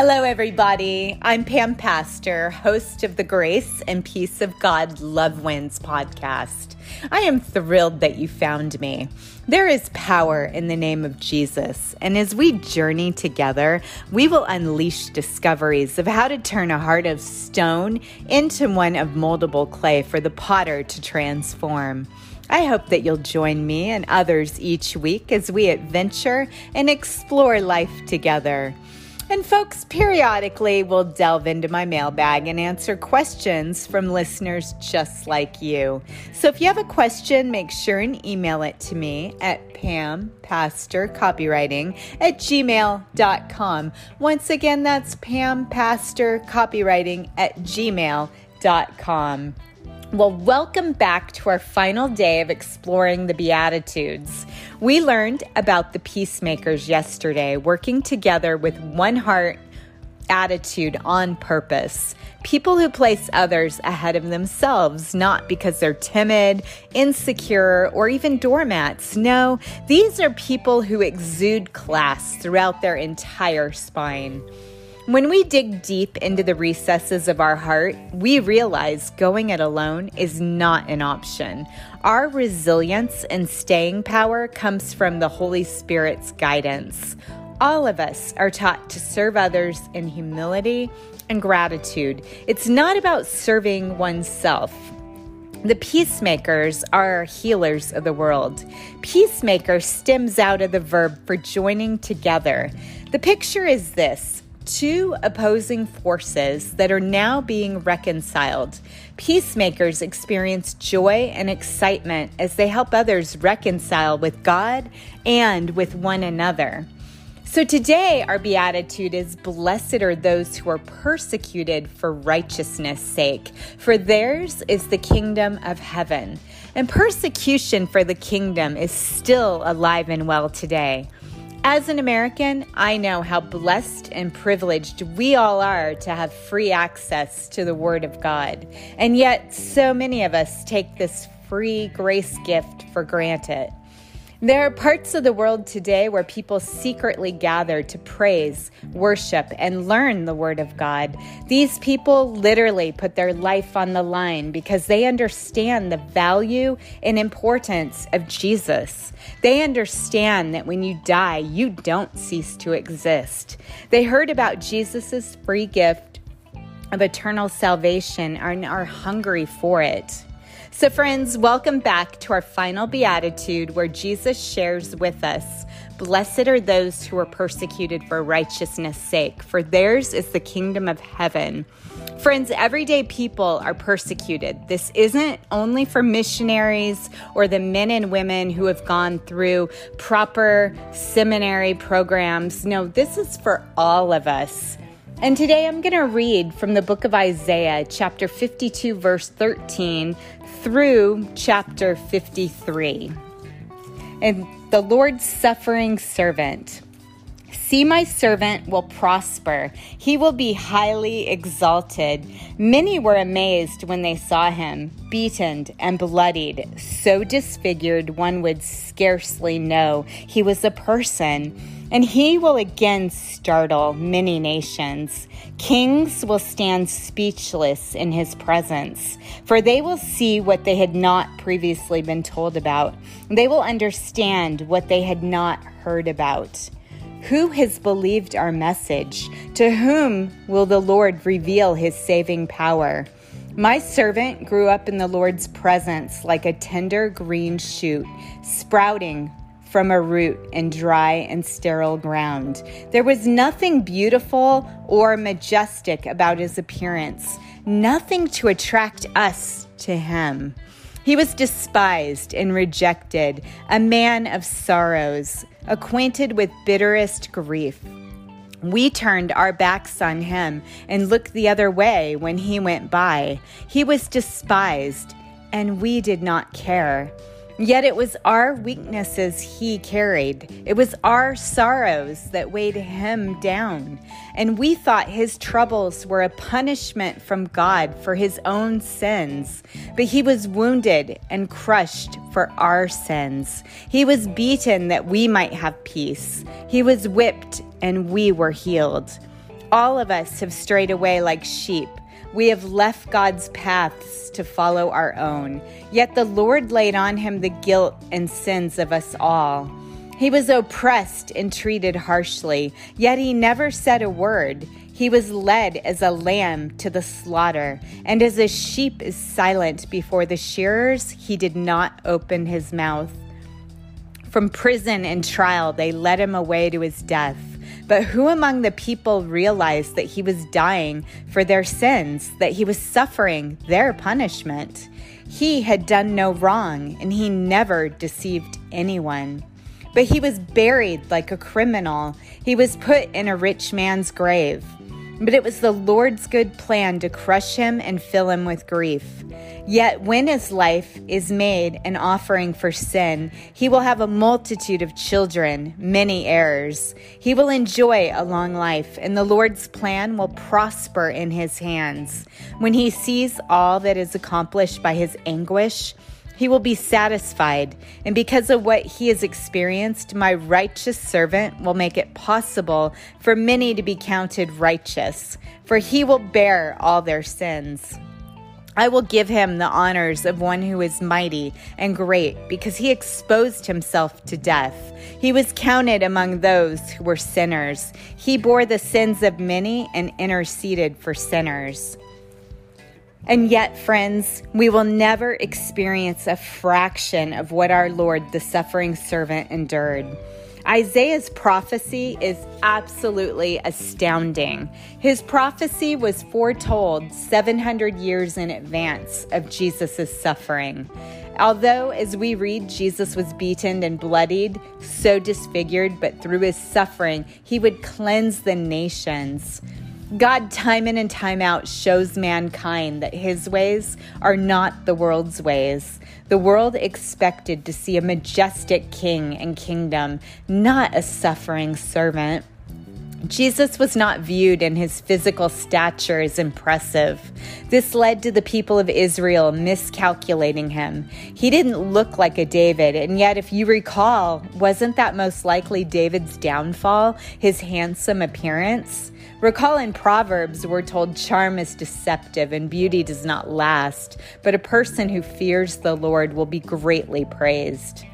Hello, everybody. I'm Pam Pastor, host of the Grace and Peace of God Love Wins podcast. I am thrilled that you found me. There is power in the name of Jesus, and as we journey together, we will unleash discoveries of how to turn a heart of stone into one of moldable clay for the potter to transform. I hope that you'll join me and others each week as we adventure and explore life together. And folks, periodically we'll delve into my mailbag and answer questions from listeners just like you. So if you have a question, make sure and email it to me at pampastorcopywriting at gmail.com. Once again, that's pampastorcopywriting at gmail.com. Well, welcome back to our final day of exploring the Beatitudes. We learned about the peacemakers yesterday, working together with one heart attitude on purpose. People who place others ahead of themselves, not because they're timid, insecure, or even doormats. No, these are people who exude class throughout their entire spine. When we dig deep into the recesses of our heart, we realize going it alone is not an option. Our resilience and staying power comes from the Holy Spirit's guidance. All of us are taught to serve others in humility and gratitude. It's not about serving oneself. The peacemakers are healers of the world. Peacemaker stems out of the verb for joining together. The picture is this two opposing forces that are now being reconciled. Peacemakers experience joy and excitement as they help others reconcile with God and with one another. So today, our beatitude is Blessed are those who are persecuted for righteousness' sake, for theirs is the kingdom of heaven. And persecution for the kingdom is still alive and well today. As an American, I know how blessed and privileged we all are to have free access to the Word of God. And yet, so many of us take this free grace gift for granted. There are parts of the world today where people secretly gather to praise, worship, and learn the Word of God. These people literally put their life on the line because they understand the value and importance of Jesus. They understand that when you die, you don't cease to exist. They heard about Jesus' free gift of eternal salvation and are hungry for it. So, friends, welcome back to our final beatitude where Jesus shares with us Blessed are those who are persecuted for righteousness' sake, for theirs is the kingdom of heaven. Friends, everyday people are persecuted. This isn't only for missionaries or the men and women who have gone through proper seminary programs. No, this is for all of us. And today I'm going to read from the book of Isaiah, chapter 52, verse 13, through chapter 53. And the Lord's suffering servant. See, my servant will prosper. He will be highly exalted. Many were amazed when they saw him, beaten and bloodied, so disfigured one would scarcely know he was a person and he will again startle many nations. Kings will stand speechless in his presence, for they will see what they had not previously been told about. They will understand what they had not heard about. Who has believed our message? To whom will the Lord reveal his saving power? My servant grew up in the Lord's presence like a tender green shoot, sprouting from a root in dry and sterile ground. There was nothing beautiful or majestic about his appearance, nothing to attract us to him. He was despised and rejected, a man of sorrows, acquainted with bitterest grief. We turned our backs on him and looked the other way when he went by. He was despised, and we did not care. Yet it was our weaknesses he carried. It was our sorrows that weighed him down. And we thought his troubles were a punishment from God for his own sins. But he was wounded and crushed for our sins. He was beaten that we might have peace. He was whipped and we were healed. All of us have strayed away like sheep. We have left God's paths to follow our own. Yet the Lord laid on him the guilt and sins of us all. He was oppressed and treated harshly, yet he never said a word. He was led as a lamb to the slaughter, and as a sheep is silent before the shearers, he did not open his mouth. From prison and trial, they led him away to his death. But who among the people realized that he was dying for their sins, that he was suffering their punishment? He had done no wrong, and he never deceived anyone. But he was buried like a criminal. He was put in a rich man's grave. But it was the Lord's good plan to crush him and fill him with grief. Yet when his life is made an offering for sin, he will have a multitude of children, many heirs. He will enjoy a long life, and the Lord's plan will prosper in his hands. When he sees all that is accomplished by his anguish, he will be satisfied, and because of what he has experienced, my righteous servant will make it possible for many to be counted righteous, for he will bear all their sins. I will give him the honors of one who is mighty and great, because he exposed himself to death. He was counted among those who were sinners. He bore the sins of many and interceded for sinners. And yet, friends, we will never experience a fraction of what our Lord, the suffering servant, endured. Isaiah's prophecy is absolutely astounding. His prophecy was foretold 700 years in advance of Jesus' suffering. Although, as we read, Jesus was beaten and bloodied, so disfigured, but through his suffering, he would cleanse the nations. God, time in and time out, shows mankind that his ways are not the world's ways. The world expected to see a majestic king and kingdom, not a suffering servant. Jesus was not viewed in his physical stature as impressive. This led to the people of Israel miscalculating him. He didn't look like a David, and yet, if you recall, wasn't that most likely David's downfall, his handsome appearance? Recall in Proverbs, we're told charm is deceptive and beauty does not last, but a person who fears the Lord will be greatly praised.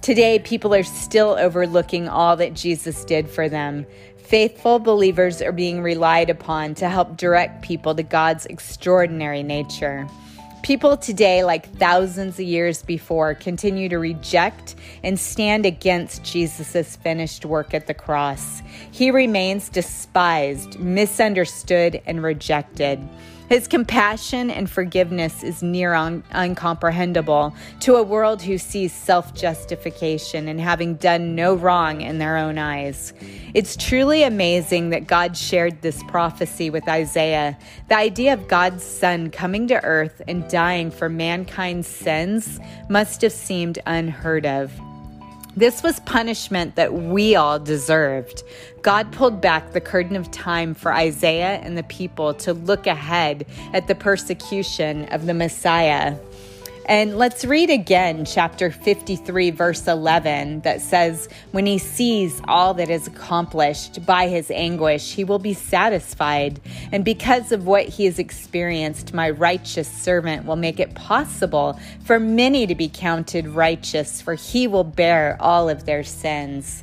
Today, people are still overlooking all that Jesus did for them. Faithful believers are being relied upon to help direct people to God's extraordinary nature. People today, like thousands of years before, continue to reject and stand against Jesus' finished work at the cross. He remains despised, misunderstood, and rejected. His compassion and forgiveness is near un- uncomprehendable to a world who sees self justification and having done no wrong in their own eyes. It's truly amazing that God shared this prophecy with Isaiah. The idea of God's Son coming to earth and dying for mankind's sins must have seemed unheard of. This was punishment that we all deserved. God pulled back the curtain of time for Isaiah and the people to look ahead at the persecution of the Messiah. And let's read again chapter 53, verse 11, that says, When he sees all that is accomplished by his anguish, he will be satisfied. And because of what he has experienced, my righteous servant will make it possible for many to be counted righteous, for he will bear all of their sins.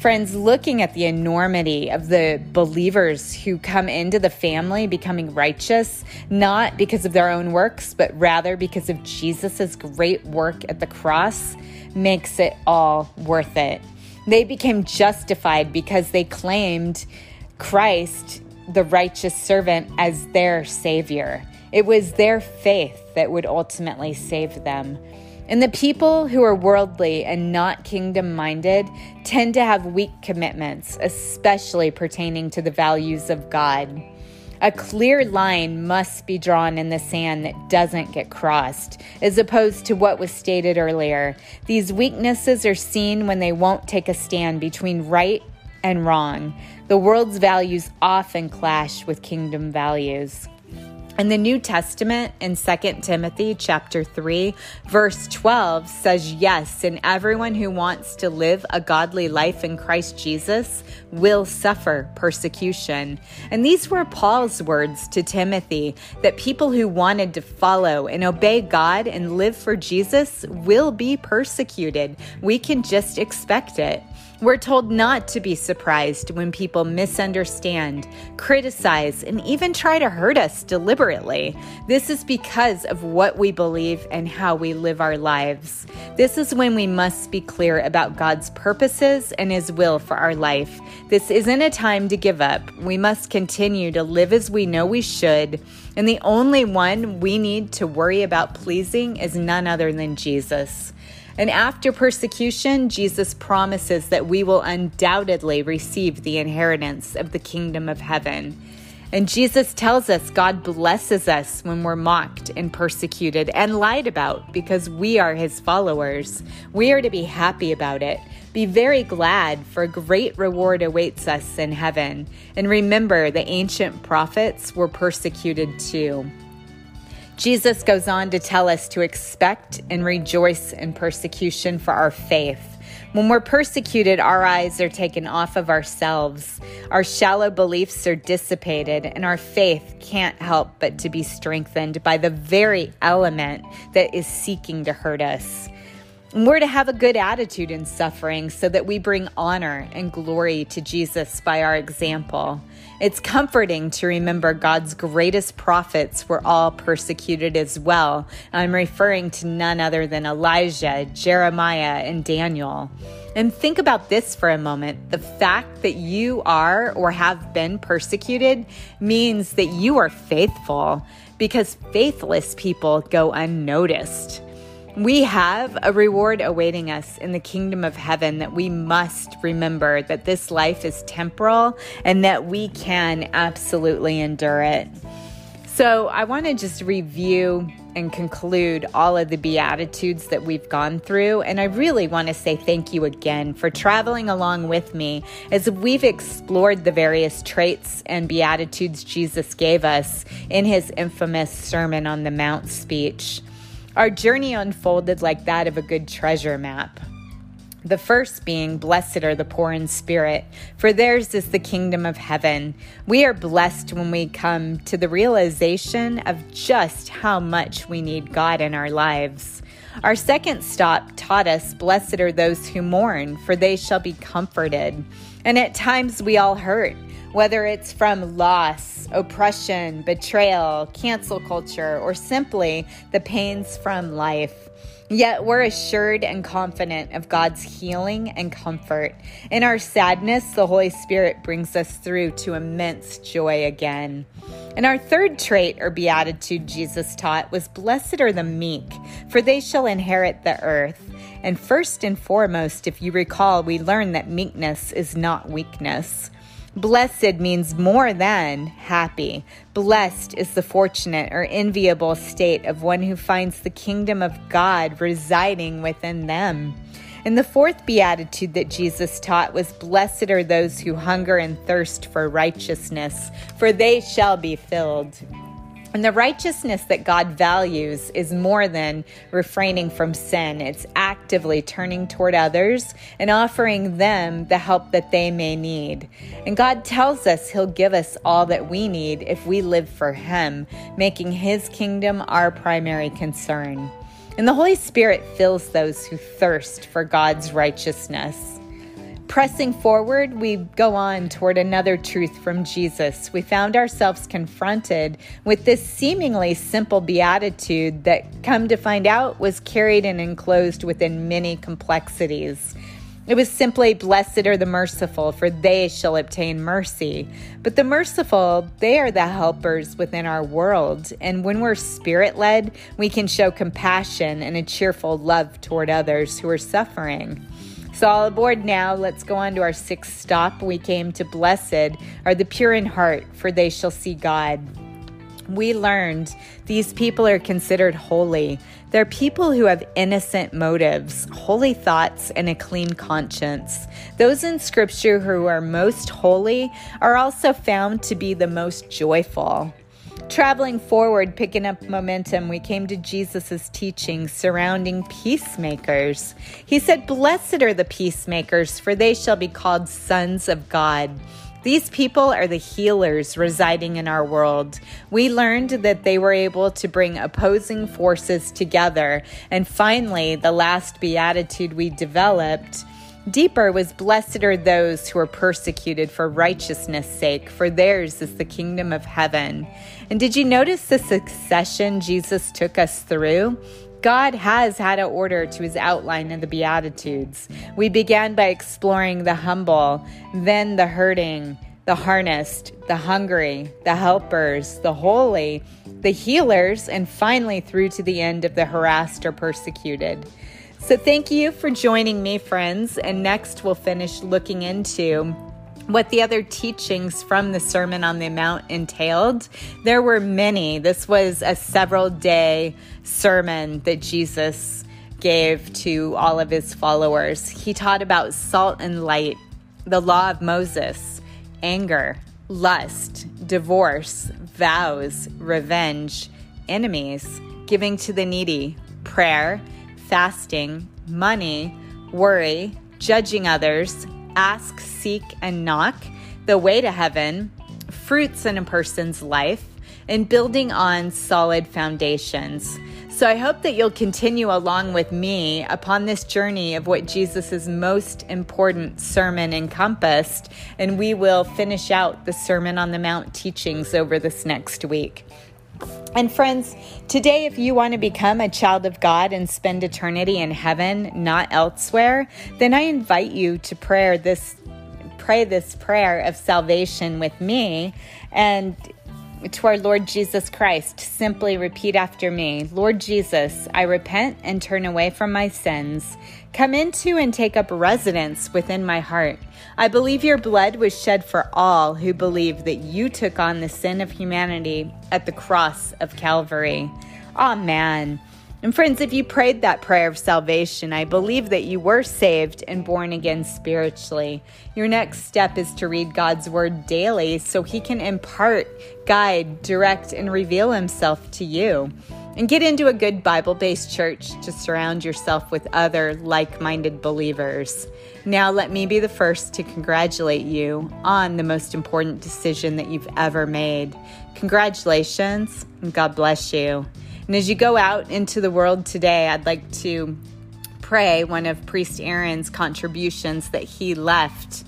Friends, looking at the enormity of the believers who come into the family becoming righteous, not because of their own works, but rather because of Jesus' great work at the cross, makes it all worth it. They became justified because they claimed Christ, the righteous servant, as their Savior. It was their faith that would ultimately save them. And the people who are worldly and not kingdom minded tend to have weak commitments, especially pertaining to the values of God. A clear line must be drawn in the sand that doesn't get crossed, as opposed to what was stated earlier. These weaknesses are seen when they won't take a stand between right and wrong. The world's values often clash with kingdom values. And the New Testament in 2 Timothy chapter 3 verse 12 says yes, and everyone who wants to live a godly life in Christ Jesus will suffer persecution. And these were Paul's words to Timothy that people who wanted to follow and obey God and live for Jesus will be persecuted. We can just expect it. We're told not to be surprised when people misunderstand, criticize, and even try to hurt us deliberately. This is because of what we believe and how we live our lives. This is when we must be clear about God's purposes and His will for our life. This isn't a time to give up. We must continue to live as we know we should. And the only one we need to worry about pleasing is none other than Jesus. And after persecution, Jesus promises that we will undoubtedly receive the inheritance of the kingdom of heaven. And Jesus tells us God blesses us when we're mocked and persecuted and lied about because we are his followers. We are to be happy about it. Be very glad, for great reward awaits us in heaven. And remember, the ancient prophets were persecuted too. Jesus goes on to tell us to expect and rejoice in persecution for our faith. When we're persecuted, our eyes are taken off of ourselves. Our shallow beliefs are dissipated, and our faith can't help but to be strengthened by the very element that is seeking to hurt us. We're to have a good attitude in suffering so that we bring honor and glory to Jesus by our example. It's comforting to remember God's greatest prophets were all persecuted as well. I'm referring to none other than Elijah, Jeremiah, and Daniel. And think about this for a moment. The fact that you are or have been persecuted means that you are faithful because faithless people go unnoticed. We have a reward awaiting us in the kingdom of heaven that we must remember that this life is temporal and that we can absolutely endure it. So, I want to just review and conclude all of the Beatitudes that we've gone through. And I really want to say thank you again for traveling along with me as we've explored the various traits and Beatitudes Jesus gave us in his infamous Sermon on the Mount speech. Our journey unfolded like that of a good treasure map. The first being, Blessed are the poor in spirit, for theirs is the kingdom of heaven. We are blessed when we come to the realization of just how much we need God in our lives. Our second stop taught us, Blessed are those who mourn, for they shall be comforted. And at times we all hurt whether it's from loss, oppression, betrayal, cancel culture, or simply the pains from life. Yet we're assured and confident of God's healing and comfort. In our sadness, the Holy Spirit brings us through to immense joy again. And our third trait or beatitude Jesus taught was Blessed are the meek, for they shall inherit the earth. And first and foremost, if you recall, we learned that meekness is not weakness. Blessed means more than happy. Blessed is the fortunate or enviable state of one who finds the kingdom of God residing within them. And the fourth beatitude that Jesus taught was Blessed are those who hunger and thirst for righteousness, for they shall be filled. And the righteousness that God values is more than refraining from sin. It's actively turning toward others and offering them the help that they may need. And God tells us He'll give us all that we need if we live for Him, making His kingdom our primary concern. And the Holy Spirit fills those who thirst for God's righteousness. Pressing forward, we go on toward another truth from Jesus. We found ourselves confronted with this seemingly simple beatitude that, come to find out, was carried and enclosed within many complexities. It was simply, Blessed are the merciful, for they shall obtain mercy. But the merciful, they are the helpers within our world. And when we're spirit led, we can show compassion and a cheerful love toward others who are suffering. So, all aboard now. Let's go on to our sixth stop. We came to Blessed are the pure in heart, for they shall see God. We learned these people are considered holy. They're people who have innocent motives, holy thoughts, and a clean conscience. Those in Scripture who are most holy are also found to be the most joyful. Traveling forward, picking up momentum, we came to Jesus' teaching surrounding peacemakers. He said, Blessed are the peacemakers, for they shall be called sons of God. These people are the healers residing in our world. We learned that they were able to bring opposing forces together. And finally, the last beatitude we developed Deeper was blessed are those who are persecuted for righteousness' sake, for theirs is the kingdom of heaven. And did you notice the succession Jesus took us through? God has had an order to his outline of the Beatitudes. We began by exploring the humble, then the hurting, the harnessed, the hungry, the helpers, the holy, the healers, and finally through to the end of the harassed or persecuted. So, thank you for joining me, friends. And next, we'll finish looking into what the other teachings from the Sermon on the Mount entailed. There were many. This was a several day sermon that Jesus gave to all of his followers. He taught about salt and light, the law of Moses, anger, lust, divorce, vows, revenge, enemies, giving to the needy, prayer fasting, money, worry, judging others, ask, seek, and knock, the way to heaven, fruits in a person's life, and building on solid foundations. So I hope that you'll continue along with me upon this journey of what Jesus' most important sermon encompassed, and we will finish out the Sermon on the Mount teachings over this next week. And friends, today, if you want to become a child of God and spend eternity in heaven, not elsewhere, then I invite you to pray this, pray this prayer of salvation with me. And to our Lord Jesus Christ. Simply repeat after me Lord Jesus, I repent and turn away from my sins. Come into and take up residence within my heart. I believe your blood was shed for all who believe that you took on the sin of humanity at the cross of Calvary. Amen. And friends, if you prayed that prayer of salvation, I believe that you were saved and born again spiritually. Your next step is to read God's word daily so he can impart, guide, direct, and reveal himself to you. And get into a good Bible based church to surround yourself with other like minded believers. Now, let me be the first to congratulate you on the most important decision that you've ever made. Congratulations, and God bless you. And as you go out into the world today, I'd like to pray one of Priest Aaron's contributions that he left.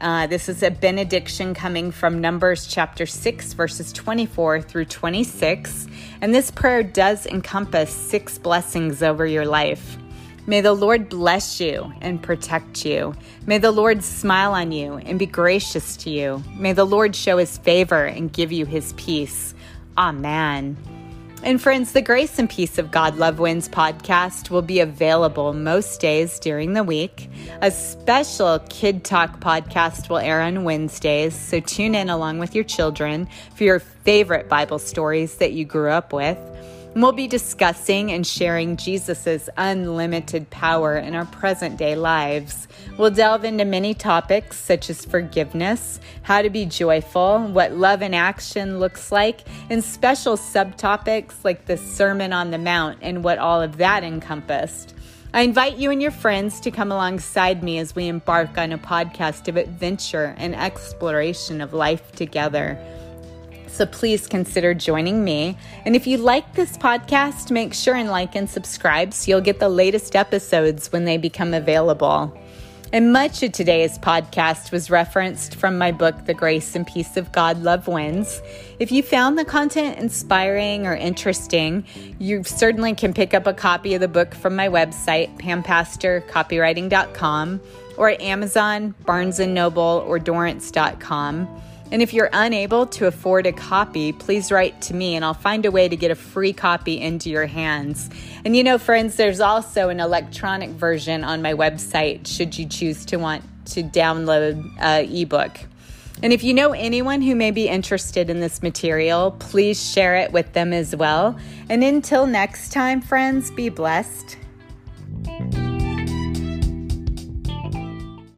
Uh, this is a benediction coming from Numbers chapter 6, verses 24 through 26. And this prayer does encompass six blessings over your life. May the Lord bless you and protect you. May the Lord smile on you and be gracious to you. May the Lord show his favor and give you his peace. Amen. And friends, the Grace and Peace of God Love Wins podcast will be available most days during the week. A special Kid Talk podcast will air on Wednesdays, so tune in along with your children for your favorite Bible stories that you grew up with. We'll be discussing and sharing Jesus' unlimited power in our present day lives. We'll delve into many topics such as forgiveness, how to be joyful, what love in action looks like, and special subtopics like the Sermon on the Mount and what all of that encompassed. I invite you and your friends to come alongside me as we embark on a podcast of adventure and exploration of life together. So please consider joining me. And if you like this podcast, make sure and like and subscribe so you'll get the latest episodes when they become available. And much of today's podcast was referenced from my book, The Grace and Peace of God Love Wins. If you found the content inspiring or interesting, you certainly can pick up a copy of the book from my website, pampastorcopywriting.com, or at Amazon, Barnes & Noble, or Dorrance.com. And if you're unable to afford a copy, please write to me and I'll find a way to get a free copy into your hands. And you know, friends, there's also an electronic version on my website should you choose to want to download an ebook. And if you know anyone who may be interested in this material, please share it with them as well. And until next time, friends, be blessed.